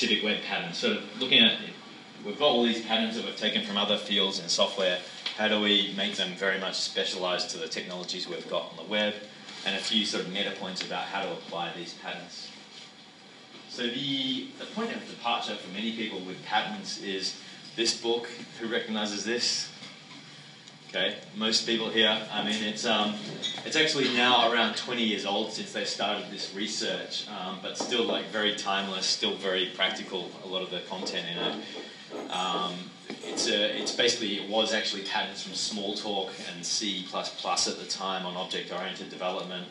specific web patterns. So looking at, we've got all these patterns that we've taken from other fields in software. How do we make them very much specialized to the technologies we've got on the web? And a few sort of meta points about how to apply these patterns. So the, the point of departure for many people with patterns is this book. Who recognizes this? Okay, most people here. I mean, it's um, it's actually now around 20 years old since they started this research, um, but still like very timeless, still very practical. A lot of the content in it. Um, it's a, it's basically it was actually patterns from Smalltalk and C++ at the time on object-oriented development,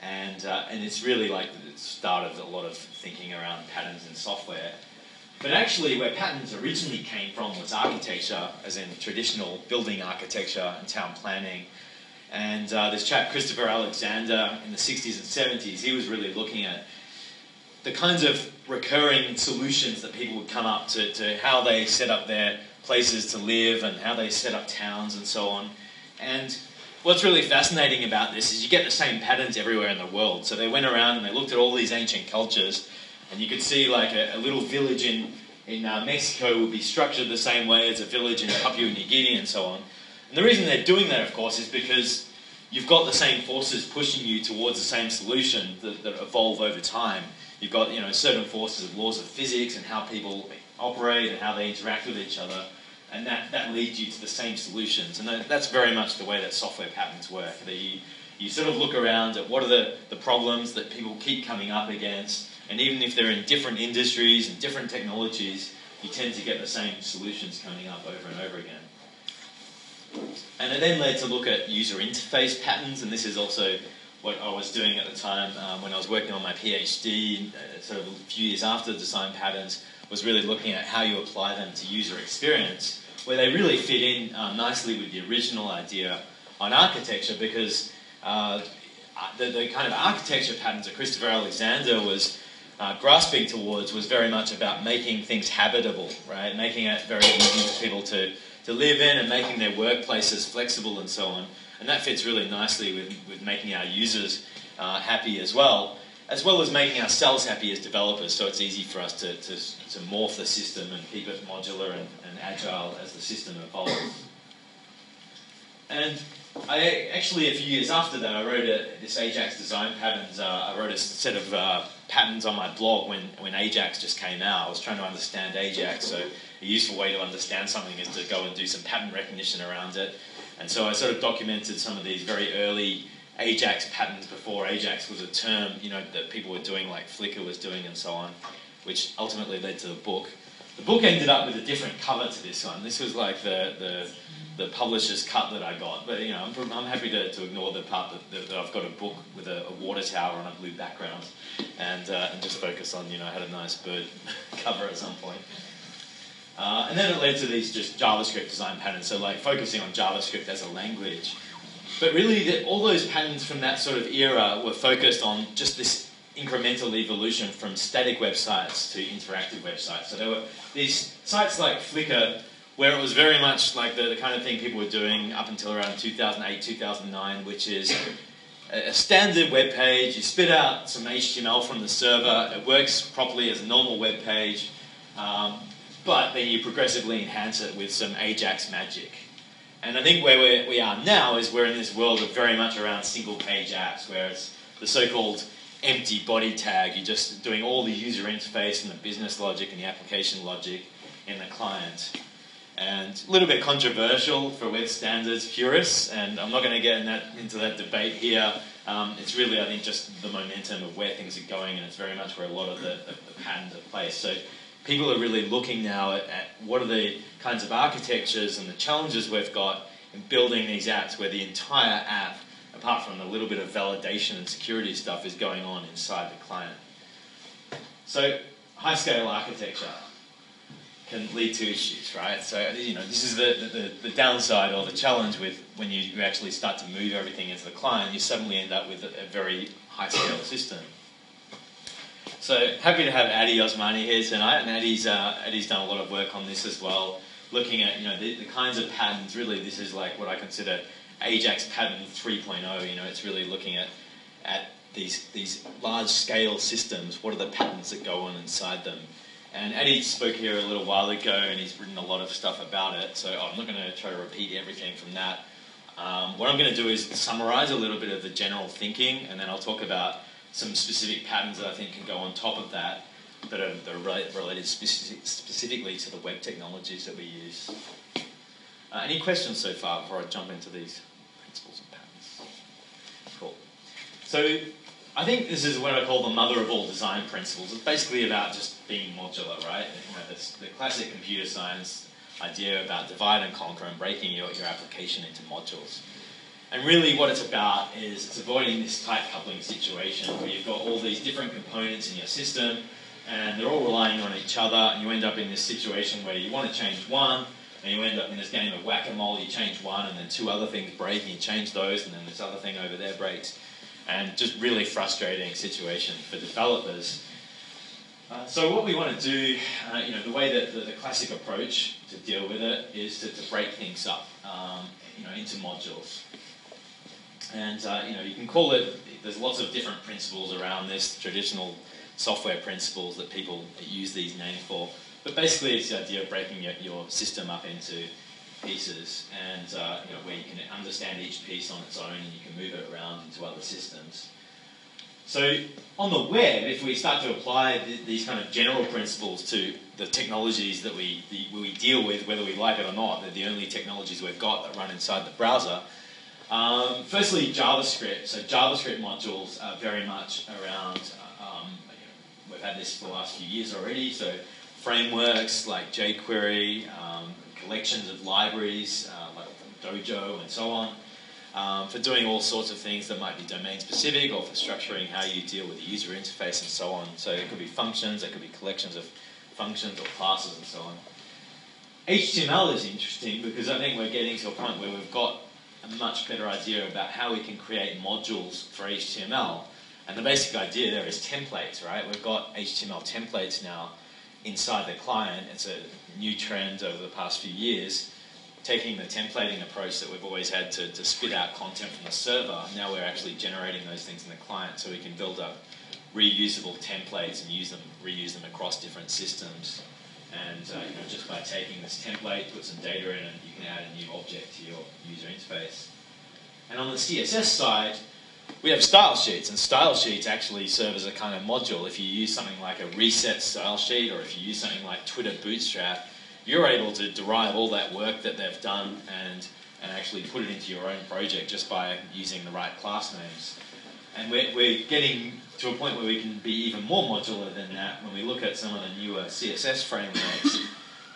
and uh, and it's really like the start of a lot of thinking around patterns in software. But actually, where patterns originally came from was architecture, as in traditional building architecture and town planning. And uh, this chap, Christopher Alexander, in the 60s and 70s, he was really looking at the kinds of recurring solutions that people would come up to, to how they set up their places to live and how they set up towns and so on. And what's really fascinating about this is you get the same patterns everywhere in the world. So they went around and they looked at all these ancient cultures and you could see like a, a little village in, in uh, Mexico would be structured the same way as a village in Papua New Guinea and so on. And the reason they're doing that, of course, is because you've got the same forces pushing you towards the same solution that, that evolve over time. You've got you know certain forces of laws of physics and how people operate and how they interact with each other, and that, that leads you to the same solutions. And that, that's very much the way that software patterns work. That you, you sort of look around at what are the, the problems that people keep coming up against, and even if they're in different industries and different technologies, you tend to get the same solutions coming up over and over again. And it then led to look at user interface patterns, and this is also what I was doing at the time um, when I was working on my PhD, uh, sort of a few years after design patterns, was really looking at how you apply them to user experience, where they really fit in uh, nicely with the original idea on architecture because uh, the, the, kind of architecture patterns that Christopher Alexander was uh, grasping towards was very much about making things habitable, right? Making it very easy for people to, to live in and making their workplaces flexible and so on. And that fits really nicely with, with making our users uh, happy as well, as well as making ourselves happy as developers. So it's easy for us to, to, to morph the system and keep it modular and, and agile as the system evolves. And I actually, a few years after that, I wrote a, this Ajax design patterns. Uh, I wrote a set of uh, patterns on my blog when, when Ajax just came out. I was trying to understand Ajax, so a useful way to understand something is to go and do some pattern recognition around it. And so I sort of documented some of these very early Ajax patterns before Ajax was a term, you know, that people were doing, like Flickr was doing, and so on, which ultimately led to the book. The book ended up with a different cover to this one. This was like the, the, the publisher's cut that I got, but you know, I'm, I'm happy to, to ignore the part that, that, that I've got a book with a, a, water tower on a blue background, and, uh, and just focus on, you know, I had a nice bird cover at some point. Uh, and then it led to these just JavaScript design patterns, so like focusing on JavaScript as a language. But really, the, all those patterns from that sort of era were focused on just this incremental evolution from static websites to interactive websites. So there were these sites like Flickr, where it was very much like the, the kind of thing people were doing up until around 2008, 2009, which is a standard web page, you spit out some HTML from the server, it works properly as a normal web page, um, but then you progressively enhance it with some Ajax magic. And I think where we're, we are now is we're in this world of very much around single page apps, where it's the so called empty body tag. You're just doing all the user interface and the business logic and the application logic in the client. And a little bit controversial for web standards purists, and I'm not going to get in that, into that debate here. Um, it's really, I think, just the momentum of where things are going, and it's very much where a lot of the, the, patterns are placed. So people are really looking now at, at, what are the kinds of architectures and the challenges we've got in building these apps where the entire app, apart from a little bit of validation and security stuff, is going on inside the client. So high scale architecture can lead to issues, right? So you know this is the, the, the downside or the challenge with when you, you actually start to move everything into the client, you suddenly end up with a, a very high scale system. So happy to have Addy Osmani here tonight, and Addy's, uh, Addy's done a lot of work on this as well, looking at you know the, the kinds of patterns. Really, this is like what I consider Ajax pattern 3.0. You know, it's really looking at at these these large scale systems. What are the patterns that go on inside them, And Addy spoke here a little while ago, and he's written a lot of stuff about it. So I'm not going to try to repeat everything from that. Um, what I'm going to do is summarize a little bit of the general thinking, and then I'll talk about some specific patterns that I think can go on top of that that are, that are related specific, specifically to the web technologies that we use. Uh, any questions so far before I jump into these principles and patterns? Cool. So I think this is what I call the mother of all design principles. It's basically about just being modular, right? You know, the classic computer science idea about divide and conquer and breaking your, your application into modules. And really, what it's about is it's avoiding this tight coupling situation where you've got all these different components in your system and they're all relying on each other, and you end up in this situation where you want to change one, and you end up in this game of whack a mole. You change one, and then two other things break, and you change those, and then this other thing over there breaks. And just really frustrating situation for developers. Uh, so what we want to do, uh, you know, the way that the, the, classic approach to deal with it is to, to break things up, um, you know, into modules. And uh, you know, you can call it. There's lots of different principles around this traditional software principles that people use these names for. But basically, it's the idea of breaking your, your system up into pieces, and uh, you know, where you can understand each piece on its own, and you can move it around into other systems. So on the web, if we start to apply th- these kind of general principles to the technologies that we, the, we deal with, whether we like it or not, they're the only technologies we've got that run inside the browser. Um, firstly, JavaScript. So JavaScript modules are very much around. Um, you know, we've had this for the last few years already. So frameworks like jQuery, collections of libraries uh, like Dojo, and so on um, for doing all sorts of things that might be domain specific or for structuring how you deal with the user interface and so on. So it could be functions, it could be collections of functions or classes and so on. HTML is interesting because I think we're getting to a point where we've got a much better idea about how we can create modules for HTML. And the basic idea there is templates, right? We've got HTML templates now inside the client. It's a new trend over the past few years taking the templating approach that we've always had to, to spit out content from the server, now we're actually generating those things in the client so we can build up reusable templates and use them, reuse them across different systems. And uh, you know, just by taking this template, put some data in, it, you can add a new object to your user interface. And on the CSS side, we have style sheets, and style sheets actually serve as a kind of module. If you use something like a reset style sheet, or if you use something like Twitter Bootstrap, you're able to derive all that work that they've done and, and actually put it into your own project just by using the right class names. And we're, we're getting to a point where we can be even more modular than that when we look at some of the newer CSS frameworks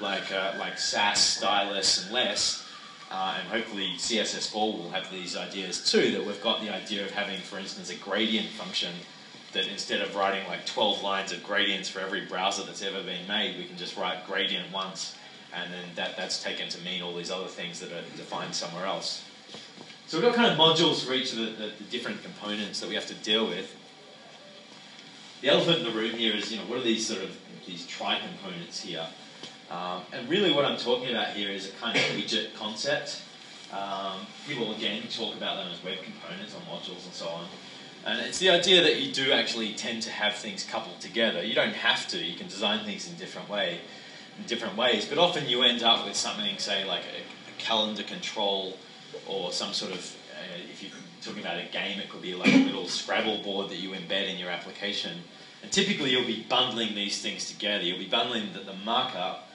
like, uh, like Sass, Stylus, and Less. Uh, and hopefully CSS4 will have these ideas too, that we've got the idea of having, for instance, a gradient function that instead of writing like 12 lines of gradients for every browser that's ever been made, we can just write gradient once and then that, that's taken to mean all these other things that are defined somewhere else. So we've got kind of modules for each of the, the, the different components that we have to deal with. The elephant in the room here is, you know, what are these sort of these tri-components here? Um, and really what I'm talking about here is a kind of widget concept. Um, people, again, talk about them as web components or modules and so on. And it's the idea that you do actually tend to have things coupled together. You don't have to. You can design things in different way in different ways. But often you end up with something, say, like a, a calendar control or some sort of, uh, if you're talking about a game, it could be like a little Scrabble board that you embed in your application. And typically you'll be bundling these things together. You'll be bundling the, the markup,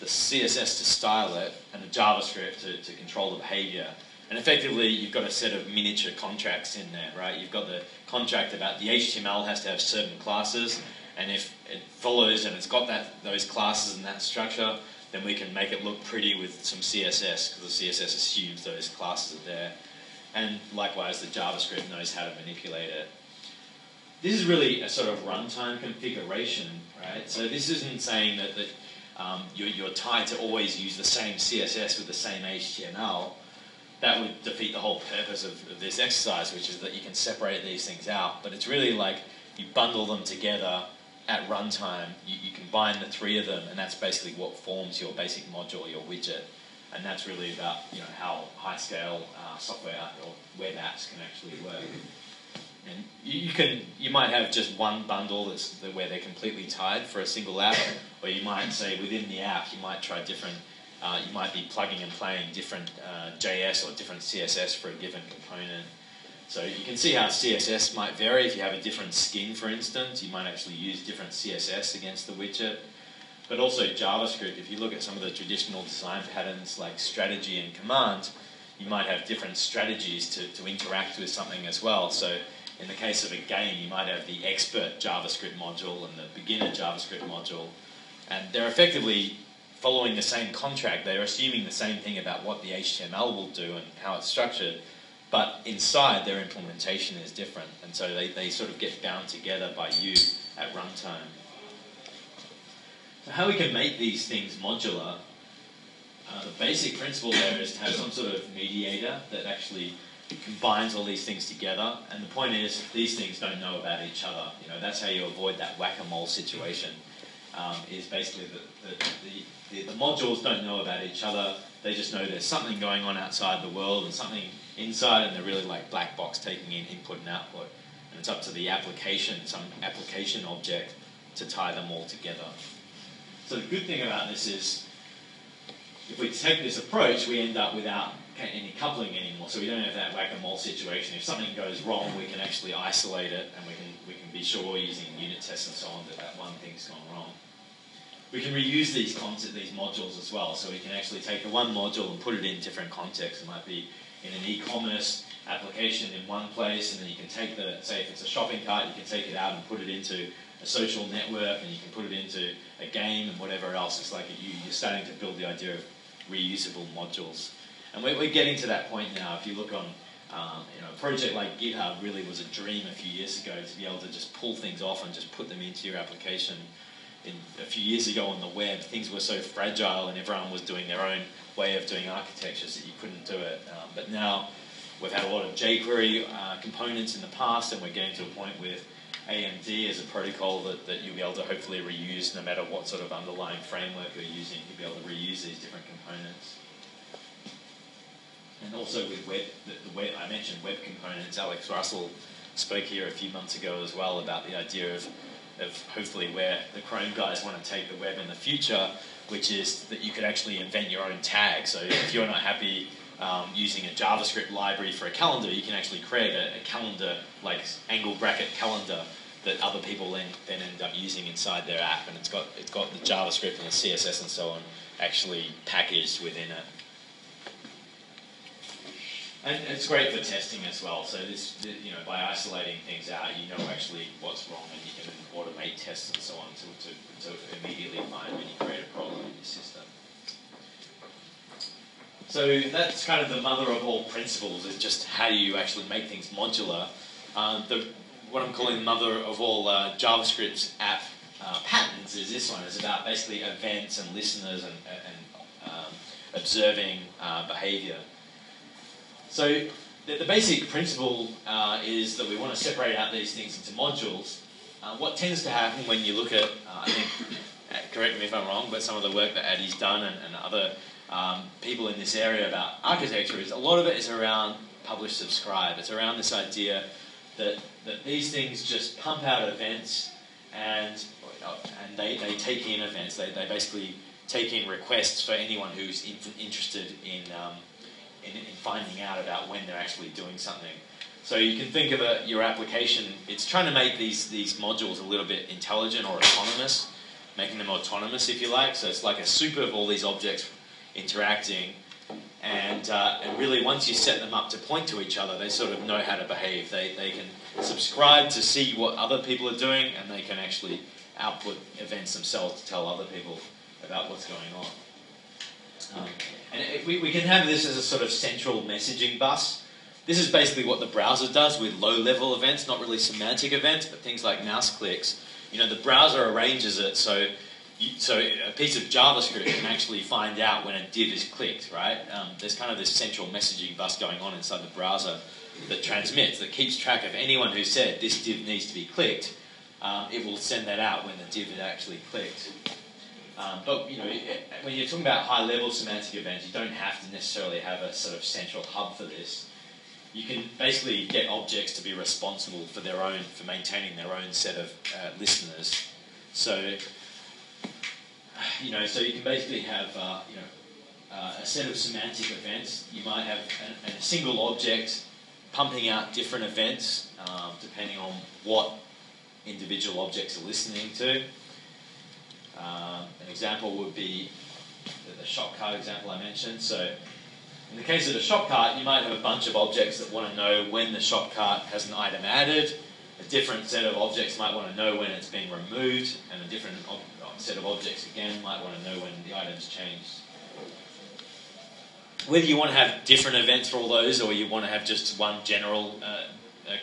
the CSS to style it, and the JavaScript to, to control the behavior. And effectively, you've got a set of miniature contracts in there, right? You've got the contract about the HTML has to have certain classes, and if it follows and it's got that those classes and that structure, then we can make it look pretty with some CSS because the CSS assumes those classes are there. And likewise, the JavaScript knows how to manipulate it. This is really a sort of runtime configuration, right? So this isn't saying that, that um, you're, you're tied to always use the same CSS with the same HTML. That would defeat the whole purpose of, of this exercise, which is that you can separate these things out. But it's really like you bundle them together at runtime, you, you combine the three of them, and that's basically what forms your basic module, your widget. And that's really about you know how high scale uh, software or web apps can actually work. And you, can you might have just one bundle that's where they're completely tied for a single app, or you might say within the app you might try different. Uh, you might be plugging and playing different uh, JS or different CSS for a given component. So you can see how CSS might vary. If you have a different skin, for instance, you might actually use different CSS against the widget. But also JavaScript, if you look at some of the traditional design patterns like strategy and command, you might have different strategies to, to interact with something as well. So in the case of a game, you might have the expert JavaScript module and the beginner JavaScript module. And they're effectively following the same contract. They're assuming the same thing about what the HTML will do and how it's structured. But inside, their implementation is different. And so they, they sort of get bound together by you at runtime. So how we can make these things modular, uh, the basic principle there is to have some sort of mediator that actually combines all these things together. And the point is, these things don't know about each other. You know, that's how you avoid that whack-a-mole situation. Um, is basically the the, the, the, the modules don't know about each other. They just know there's something going on outside the world and something inside, and they're really like black box taking in input and output. And it's up to the application, some application object, to tie them all together. So the good thing about this is, if we take this approach, we end up without any coupling anymore. So we don't have that whack-a-mole situation. If something goes wrong, we can actually isolate it, and we can we can be sure using unit tests and so on that that one thing's gone wrong. We can reuse these concepts, these modules as well. So we can actually take the one module and put it in different contexts. It might be in an e-commerce application in one place, and then you can take the say if it's a shopping cart, you can take it out and put it into a social network, and you can put it into a game and whatever else. It's like you, you're starting to build the idea of reusable modules. And we're, we're getting to that point now. If you look on, um, you know, a project like GitHub really was a dream a few years ago to be able to just pull things off and just put them into your application. In, a few years ago on the web, things were so fragile and everyone was doing their own way of doing architectures that you couldn't do it. Um, but now we've had a lot of jQuery uh, components in the past, and we're getting to a point with AMD as a protocol that, that you'll be able to hopefully reuse no matter what sort of underlying framework you're using. You'll be able to reuse these different components and also with web, the, the web, I mentioned web components. Alex Russell spoke here a few months ago as well about the idea of, of hopefully where the Chrome guys want to take the web in the future, which is that you could actually invent your own tag. So if you're not happy um, using a JavaScript library for a calendar, you can actually create a, a calendar, like angle bracket calendar, that other people then, then end up using inside their app, and it's got it's got the JavaScript and the CSS and so on actually packaged within it. And it's great for testing as well. So this, you know, by isolating things out, you know actually what's wrong, and you can automate tests and so on to, to, to immediately find when you create a problem in your system. So that's kind of the mother of all principles, is just how you actually make things modular. Uh, the, what I'm calling the mother of all uh, JavaScript app uh, patterns is this one. It's about basically events and listeners and, and um, observing uh, behavior. So the, the basic principle uh, is that we want to separate out these things into modules. Uh, what tends to happen when you look at, uh, I think, uh, correct me if I'm wrong, but some of the work that Addy's done and, and other um, people in this area about architecture is a lot of it is around publish subscribe. It's around this idea that, that these things just pump out events and, and they, they take in events. They, they basically take in requests for anyone who's in, interested in um, in, in finding out about when they're actually doing something. So you can think of a, your application, it's trying to make these, these modules a little bit intelligent or autonomous, making them autonomous if you like. So it's like a soup of all these objects interacting. And, uh, and really, once you set them up to point to each other, they sort of know how to behave. They, they can subscribe to see what other people are doing, and they can actually output events themselves to tell other people about what's going on. Um, and we, we can have this as a sort of central messaging bus. This is basically what the browser does with low-level events, not really semantic events, but things like mouse clicks. You know, the browser arranges it so you, so a piece of JavaScript can actually find out when a div is clicked, right? Um, there's kind of this central messaging bus going on inside the browser that transmits, that keeps track of anyone who said this div needs to be clicked. Um, it will send that out when the div is actually clicked. Um, but you know, when you're talking about high-level semantic events, you don't have to necessarily have a sort of central hub for this. you can basically get objects to be responsible for their own, for maintaining their own set of uh, listeners. So, you know, so you can basically have, uh, you know, uh, a set of semantic events. You might have a, a single object pumping out different events um, depending on what individual objects are listening to. Um, an example would be the, the shop cart example I mentioned. So in the case of the shop cart, you might have a bunch of objects that want to know when the shop cart has an item added. A different set of objects might want to know when it's been removed, and a different set of objects again might want to know when the item's changed. Whether you want to have different events for all those, or you want to have just one general uh,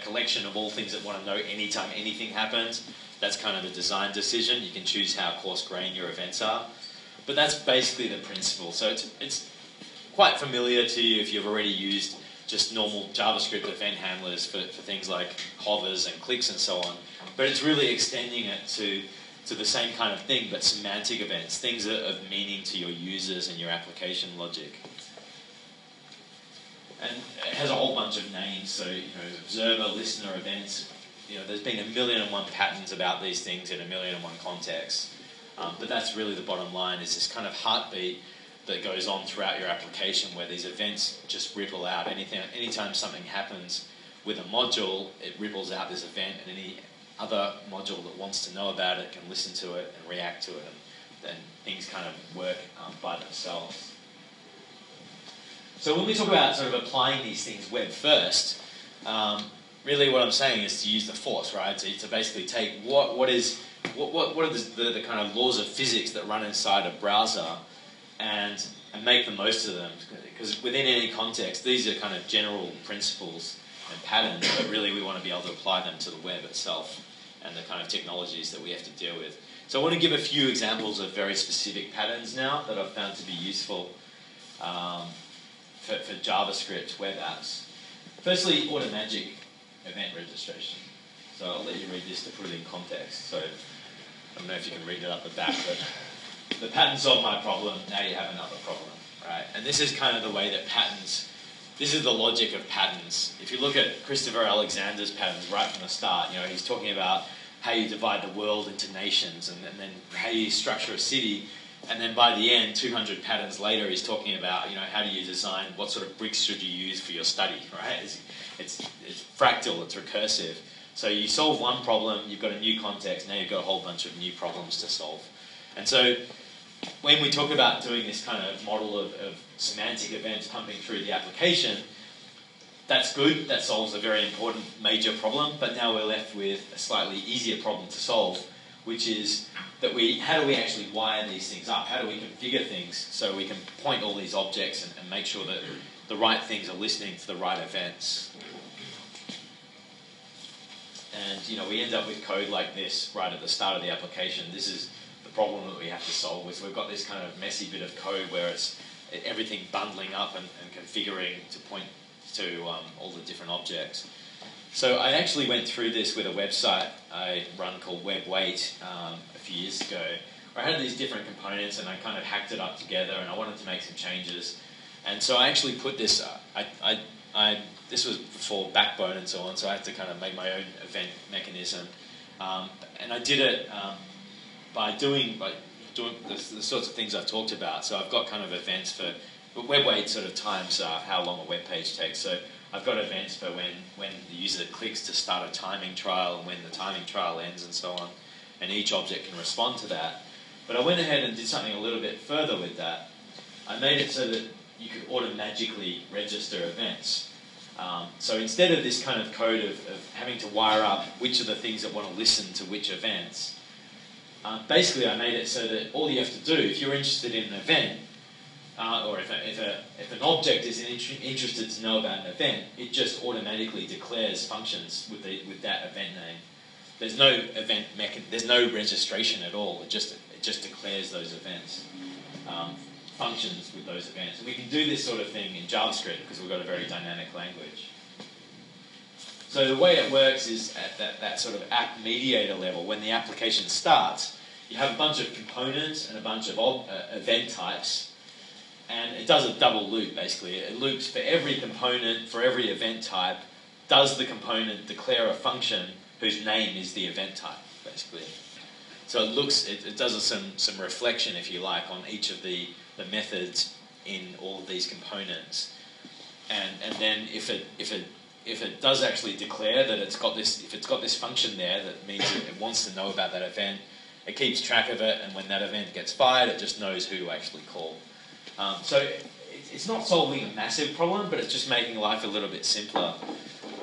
collection of all things that want to know anytime anything happens, that's kind of a design decision. You can choose how coarse grained your events are. But that's basically the principle. So it's, it's quite familiar to you if you've already used just normal JavaScript event handlers for, for things like hovers and clicks and so on. But it's really extending it to, to the same kind of thing, but semantic events, things of meaning to your users and your application logic. And it has a whole bunch of names, so you know, observer, listener, events. You know, there's been a million and one patterns about these things in a million and one contexts. Um, but that's really the bottom line: is this kind of heartbeat that goes on throughout your application, where these events just ripple out. Anything, anytime something happens with a module, it ripples out this event, and any other module that wants to know about it can listen to it and react to it, and then things kind of work um, by themselves. So when we talk about sort of applying these things web first, um, really what I'm saying is to use the force, right? To, to basically take what, what is what, what, what are the, the, the, kind of laws of physics that run inside a browser and, and make the most of them. Because within any context, these are kind of general principles and patterns, but really we want to be able to apply them to the web itself and the kind of technologies that we have to deal with. So I want to give a few examples of very specific patterns now that I've found to be useful. Um, for, for JavaScript web apps. Firstly, Automagic event registration. So I'll let you read this to put it in context. So I don't know if you can read it up the back, but the pattern solved my problem, now you have another problem, right? And this is kind of the way that patterns, this is the logic of patterns. If you look at Christopher Alexander's patterns right from the start, you know, he's talking about how you divide the world into nations and, and then how you structure a city and then by the end, 200 patterns later, he's talking about, you know, how do you design, what sort of bricks should you use for your study, right? It's, it's, fractal, it's recursive. So you solve one problem, you've got a new context, now you've got a whole bunch of new problems to solve. And so when we talk about doing this kind of model of, of semantic events pumping through the application, that's good, that solves a very important major problem, but now we're left with a slightly easier problem to solve, which is that we, how do we actually wire these things up? How do we configure things so we can point all these objects and, and make sure that the right things are listening to the right events? And you know, we end up with code like this right at the start of the application. This is the problem that we have to solve. Is we've got this kind of messy bit of code where it's everything bundling up and, and configuring to point to um, all the different objects. So I actually went through this with a website I run called WebWait um, a few years ago. I had these different components and I kind of hacked it up together and I wanted to make some changes. And so I actually put this. Uh, I, I, I this was before Backbone and so on, so I had to kind of make my own event mechanism. Um, and I did it um, by doing by doing the, the, sorts of things I've talked about. So I've got kind of events for WebWait sort of times uh, how long a web page takes. So I've got events for when, when the user clicks to start a timing trial and when the timing trial ends and so on. And each object can respond to that. But I went ahead and did something a little bit further with that. I made it so that you could automatically register events. Um, so instead of this kind of code of, of, having to wire up which are the things that want to listen to which events, uh, basically I made it so that all you have to do, if you're interested in an event, uh, or if, a, if, a, if an object is interested to know about an event, it just automatically declares functions with, the, with that event name. There's no event mechan- there's no registration at all. It just it just declares those events, um, functions with those events. And we can do this sort of thing in JavaScript because we've got a very dynamic language. So the way it works is at that, that sort of app mediator level, when the application starts, you have a bunch of components and a bunch of uh, event types and it does a double loop basically. It loops for every component, for every event type. Does the component declare a function whose name is the event type, basically? So it looks, it, it does some, some reflection, if you like, on each of the, the methods in all of these components. And, and then if it, if, it, if it does actually declare that it's got this, if it's got this function there that means it, it wants to know about that event, it keeps track of it, and when that event gets fired, it just knows who to actually call. Um, so it, it's not solving a massive problem, but it's just making life a little bit simpler.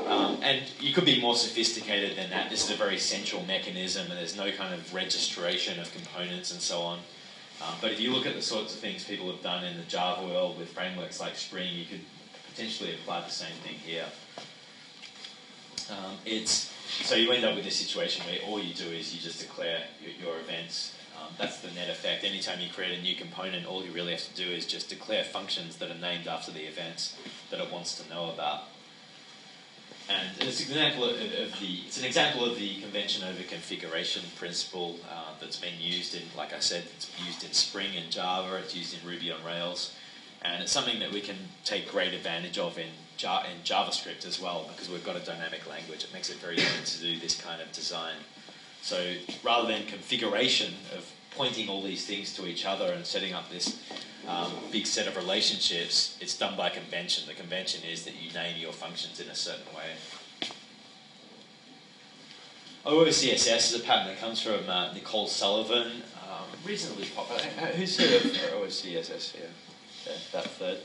Um, and you could be more sophisticated than that. This is a very central mechanism, and there's no kind of registration of components and so on. Um, but if you look at the sorts of things people have done in the Java world with frameworks like Spring, you could potentially apply the same thing here. Um, it's so you end up with a situation where all you do is you just declare your, your events. Um, that's the net effect. Anytime you create a new component, all you really have to do is just declare functions that are named after the events that it wants to know about. And it's an example of, the it's an example of the convention over configuration principle uh, that's been used in, like I said, it's used in Spring and Java. It's used in Ruby on Rails, and it's something that we can take great advantage of in, in JavaScript as well because we've got a dynamic language. It makes it very easy to do this kind of design. So rather than configuration of pointing all these things to each other and setting up this um, big set of relationships, it's done by convention. The convention is that you name your functions in a certain way. OOCSS is a pattern that comes from uh, Nicole Sullivan, um, reasonably popular. Who's heard of OOCSS here? Yeah, that third.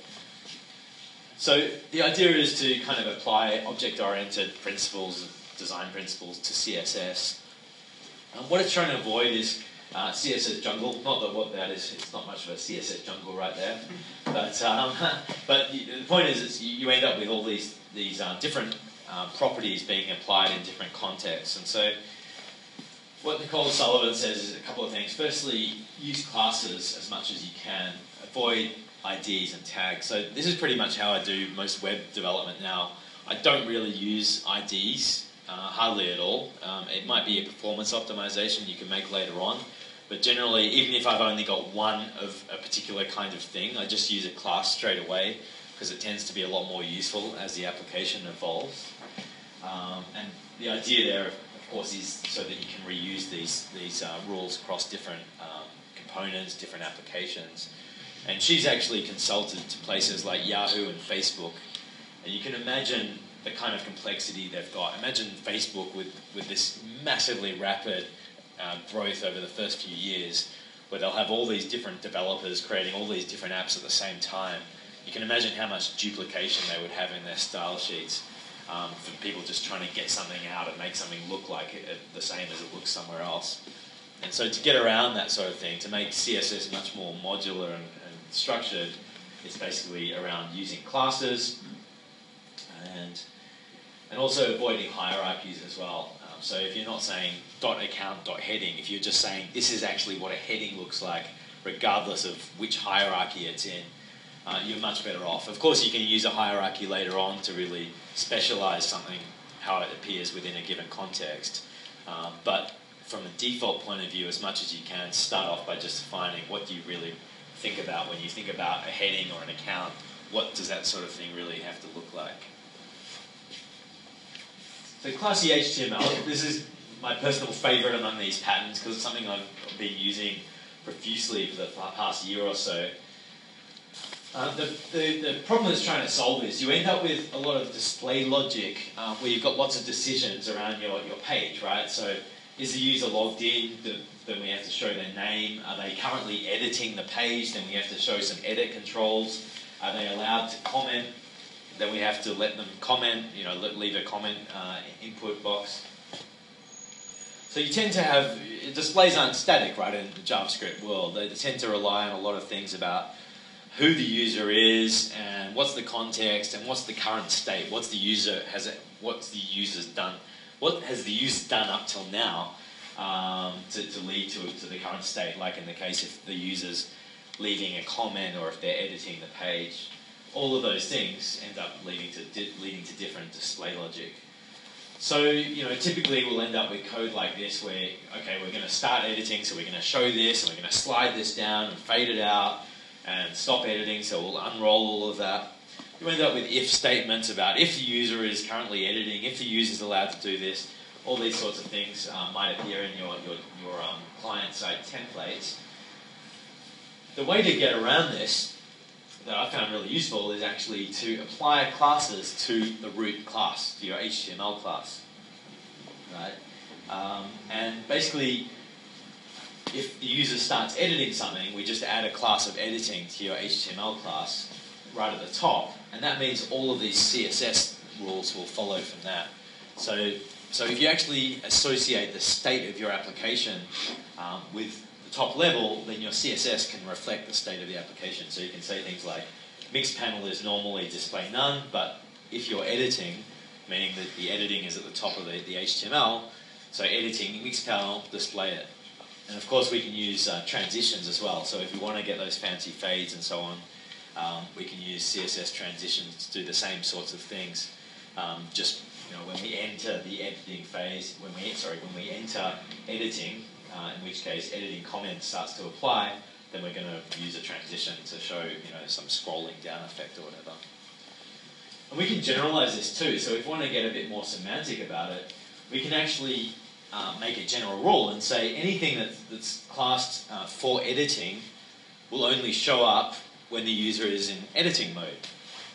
So the idea is to kind of apply object-oriented principles, design principles to CSS. Um, what it's trying to avoid is uh, CSS jungle. Not that what that is, it's not much of a CSS jungle right there. But um, but the point is, you end up with all these these uh, different uh, properties being applied in different contexts. And so, what Nicole Sullivan says is a couple of things. Firstly, use classes as much as you can. Avoid IDs and tags. So this is pretty much how I do most web development now. I don't really use IDs. Uh, hardly at all. Um, it might be a performance optimization you can make later on, but generally, even if I've only got one of a particular kind of thing, I just use a class straight away because it tends to be a lot more useful as the application evolves. Um, and the idea there, of course, is so that you can reuse these, these uh, rules across different um, components, different applications. And she's actually consulted to places like Yahoo and Facebook. And you can imagine the kind of complexity they've got. Imagine Facebook with, with this massively rapid uh, growth over the first few years, where they'll have all these different developers creating all these different apps at the same time. You can imagine how much duplication they would have in their style sheets um, for people just trying to get something out and make something look like it, the same as it looks somewhere else. And so to get around that sort of thing, to make CSS much more modular and, and structured, it's basically around using classes and and also avoiding hierarchies as well. So if you're not saying dot account dot heading, if you're just saying this is actually what a heading looks like, regardless of which hierarchy it's in, uh, you're much better off. Of course, you can use a hierarchy later on to really specialize something how it appears within a given context. Um, but from a default point of view, as much as you can, start off by just defining what do you really think about when you think about a heading or an account. What does that sort of thing really have to look like? So classy HTML, this is my personal favorite among these patterns because it's something I've been using profusely for the past year or so. Uh, the, the, the, problem it's trying to solve is you end up with a lot of display logic uh, where you've got lots of decisions around your, your page, right? So is the user logged in? then we have to show their name. Are they currently editing the page? Then we have to show some edit controls. Are they allowed to comment? then we have to let them comment, you know, leave a comment uh, input box. So you tend to have, displays aren't static, right, in the JavaScript world. They tend to rely on a lot of things about who the user is and what's the context and what's the current state. What's the user has it, what's the user's done? What has the user done up till now um, to, to lead to, to the current state? Like in the case if the user's leaving a comment or if they're editing the page all of those things end up leading to di- leading to different display logic. So you know, typically we'll end up with code like this, where okay, we're going to start editing, so we're going to show this, and we're going to slide this down and fade it out, and stop editing, so we'll unroll all of that. You end up with if statements about if the user is currently editing, if the user is allowed to do this, all these sorts of things um, might appear in your, your, your um, client-side templates. The way to get around this that I found really useful is actually to apply classes to the root class, to your HTML class. Right? Um, and basically, if the user starts editing something, we just add a class of editing to your HTML class right at the top, and that means all of these CSS rules will follow from that. So, so if you actually associate the state of your application um, with top level, then your CSS can reflect the state of the application. So you can say things like, mixed panel is normally display none, but if you're editing, meaning that the editing is at the top of the, the HTML, so editing mixed panel, display it. And of course we can use uh, transitions as well. So if we want to get those fancy fades and so on, um, we can use CSS transitions to do the same sorts of things. Um, just you know, when we enter the editing phase, when we sorry, when we enter editing, uh, in which case editing comment starts to apply, then we're going to use a transition to show you know some scrolling down effect or whatever. And we can generalize this too. So if we want to get a bit more semantic about it, we can actually uh, make a general rule and say anything that's, that's classed uh, for editing will only show up when the user is in editing mode.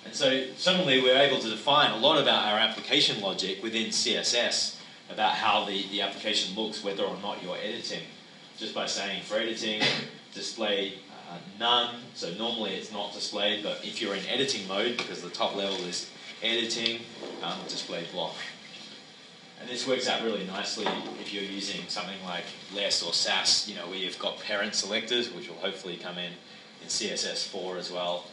And so suddenly we're able to define a lot about our application logic within CSS about how the, the application looks, whether or not you're editing. Just by saying for editing, display uh, none. So normally it's not displayed, but if you're in editing mode, because the top level is editing, um, display block. And this works out really nicely if you're using something like less or Sass, you know, where you've got parent selectors, which will hopefully come in in CSS4 as well.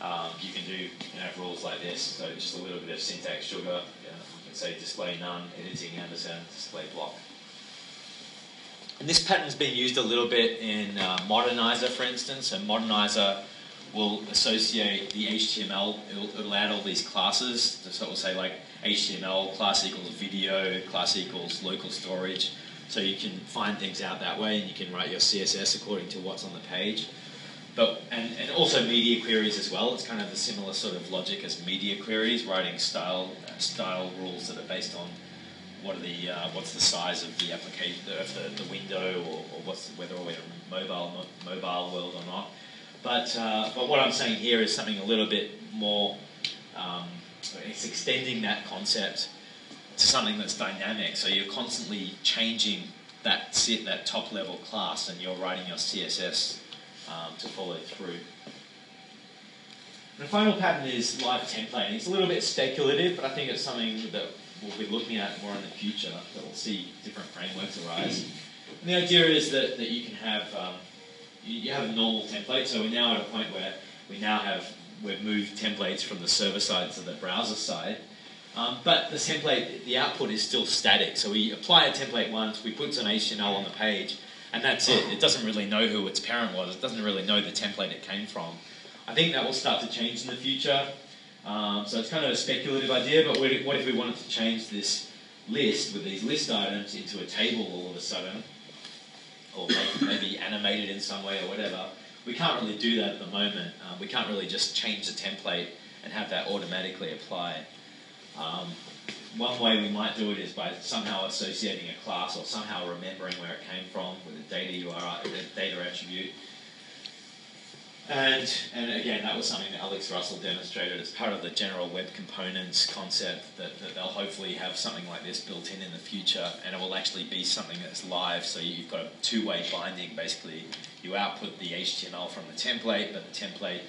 Um, you can do you know, rules like this, so just a little bit of syntax sugar. You, know, you can say display none, editing ampersand, display block. And this pattern's been used a little bit in uh, Modernizr, for instance. So Modernizr will associate the HTML, it'll, it'll add all these classes. So it will say like HTML class equals video, class equals local storage. So you can find things out that way and you can write your CSS according to what's on the page. But, and, and also media queries as well. It's kind of a similar sort of logic as media queries, writing style, uh, style rules that are based on what are the uh, what's the size of the application of the, the window or, or what's whether we're in mobile mobile world or not. But uh, but what I'm saying here is something a little bit more. Um, it's extending that concept to something that's dynamic. So you're constantly changing that that top level class, and you're writing your CSS um, to follow through. The final pattern is live templating. It's a little bit speculative, but I think it's something that we'll be looking at more in the future, that we'll see different frameworks arise. And the idea is that, that you can have, um, you, you, have a normal template, so we're now at a point where we now have, we've moved templates from the server side to the browser side. Um, but the template, the output is still static. So we apply a template once, we put some HTML on the page, and that's it. It doesn't really know who its parent was. It doesn't really know the template it came from. I think that will start to change in the future. Um, so it's kind of a speculative idea, but what if we wanted to change this list with these list items into a table all of a sudden, or maybe animated in some way or whatever? We can't really do that at the moment. Um, we can't really just change the template and have that automatically apply. Um, one way we might do it is by somehow associating a class or somehow remembering where it came from with a data URI, a data attribute, and, and again, that was something that Alex Russell demonstrated as part of the general web components concept that, that they'll hopefully have something like this built in in the future and it will actually be something that's live. So you've got a two-way binding. Basically, you output the HTML from the template, but the template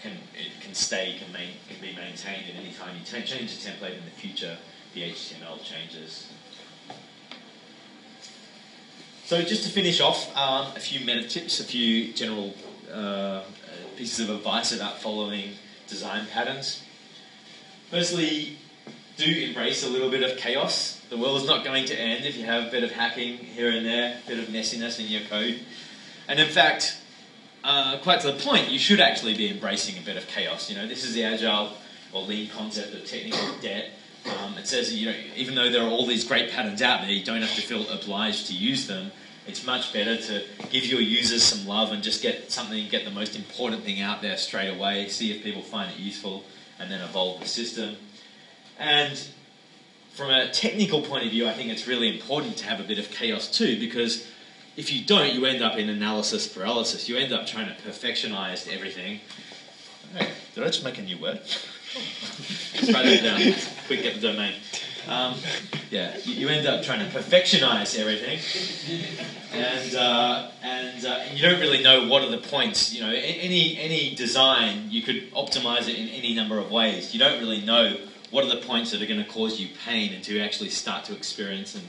can it can stay, can, main, can be maintained at any time you change the template in the future, the HTML changes. So just to finish off, um, a few meta tips, a few general uh, pieces of advice about following design patterns. Firstly, do embrace a little bit of chaos. The world is not going to end if you have a bit of hacking here and there, a bit of messiness in your code. And in fact, uh, quite to the point, you should actually be embracing a bit of chaos. You know, this is the agile or lean concept of technical debt. Um, it says, you know, even though there are all these great patterns out there, you don't have to feel obliged to use them. It's much better to give your users some love and just get something, get the most important thing out there straight away, see if people find it useful, and then evolve the system. And from a technical point of view, I think it's really important to have a bit of chaos too, because if you don't, you end up in analysis paralysis. You end up trying to perfectionize everything. Hey, did I just make a new word? Write that down. Quick, get the domain. Um, yeah, you, you, end up trying to perfectionize everything, and uh, and uh, you don't really know what are the points. You know, any any design you could optimize it in any number of ways. You don't really know what are the points that are going to cause you pain until you actually start to experience and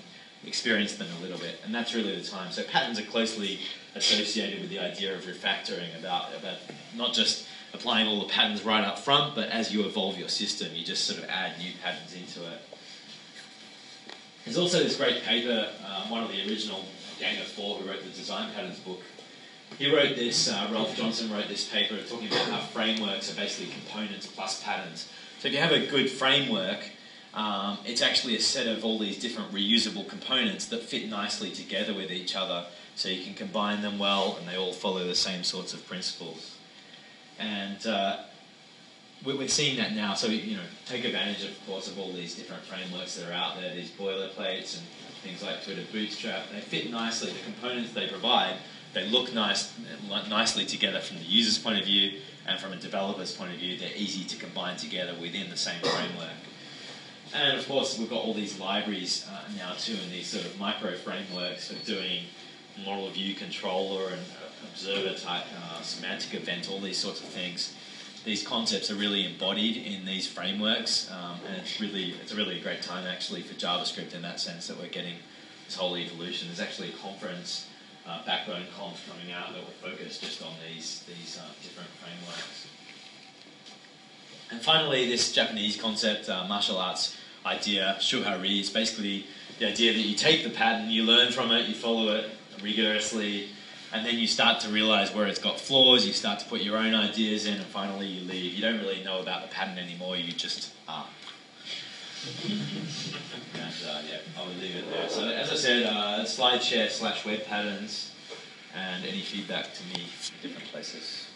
experience them a little bit, and that's really the time. So patterns are closely associated with the idea of refactoring about about not just applying all the patterns right up front, but as you evolve your system, you just sort of add new patterns into it. There's also this great paper, um, one of the original gang of four who wrote the design patterns book. He wrote this, uh, Ralph Johnson wrote this paper talking about how frameworks are basically components plus patterns. So if you have a good framework, um, it's actually a set of all these different reusable components that fit nicely together with each other so you can combine them well and they all follow the same sorts of principles. And uh, we're seeing that now. So you know, take advantage, of course, of all these different frameworks that are out there. These boilerplates and things like Twitter Bootstrap. They fit nicely. The components they provide, they look nice, nicely together from the user's point of view and from a developer's point of view. They're easy to combine together within the same framework. And of course, we've got all these libraries uh, now too, and these sort of micro frameworks for doing model view controller and observer type uh, semantic event, all these sorts of things these concepts are really embodied in these frameworks, um, and it's really it's a really great time actually for JavaScript in that sense that we're getting this whole evolution. There's actually a conference, uh, Backbone Conf, coming out that will focus just on these these uh, different frameworks. And finally, this Japanese concept, uh, martial arts idea, shuhari, is basically the idea that you take the pattern, you learn from it, you follow it rigorously, and then you start to realize where it's got flaws, you start to put your own ideas in, and finally you leave. You don't really know about the pattern anymore, you just are. and uh, yeah, I'll leave it there. So as I said, uh, SlideShare slash web patterns, and any feedback to me from different places.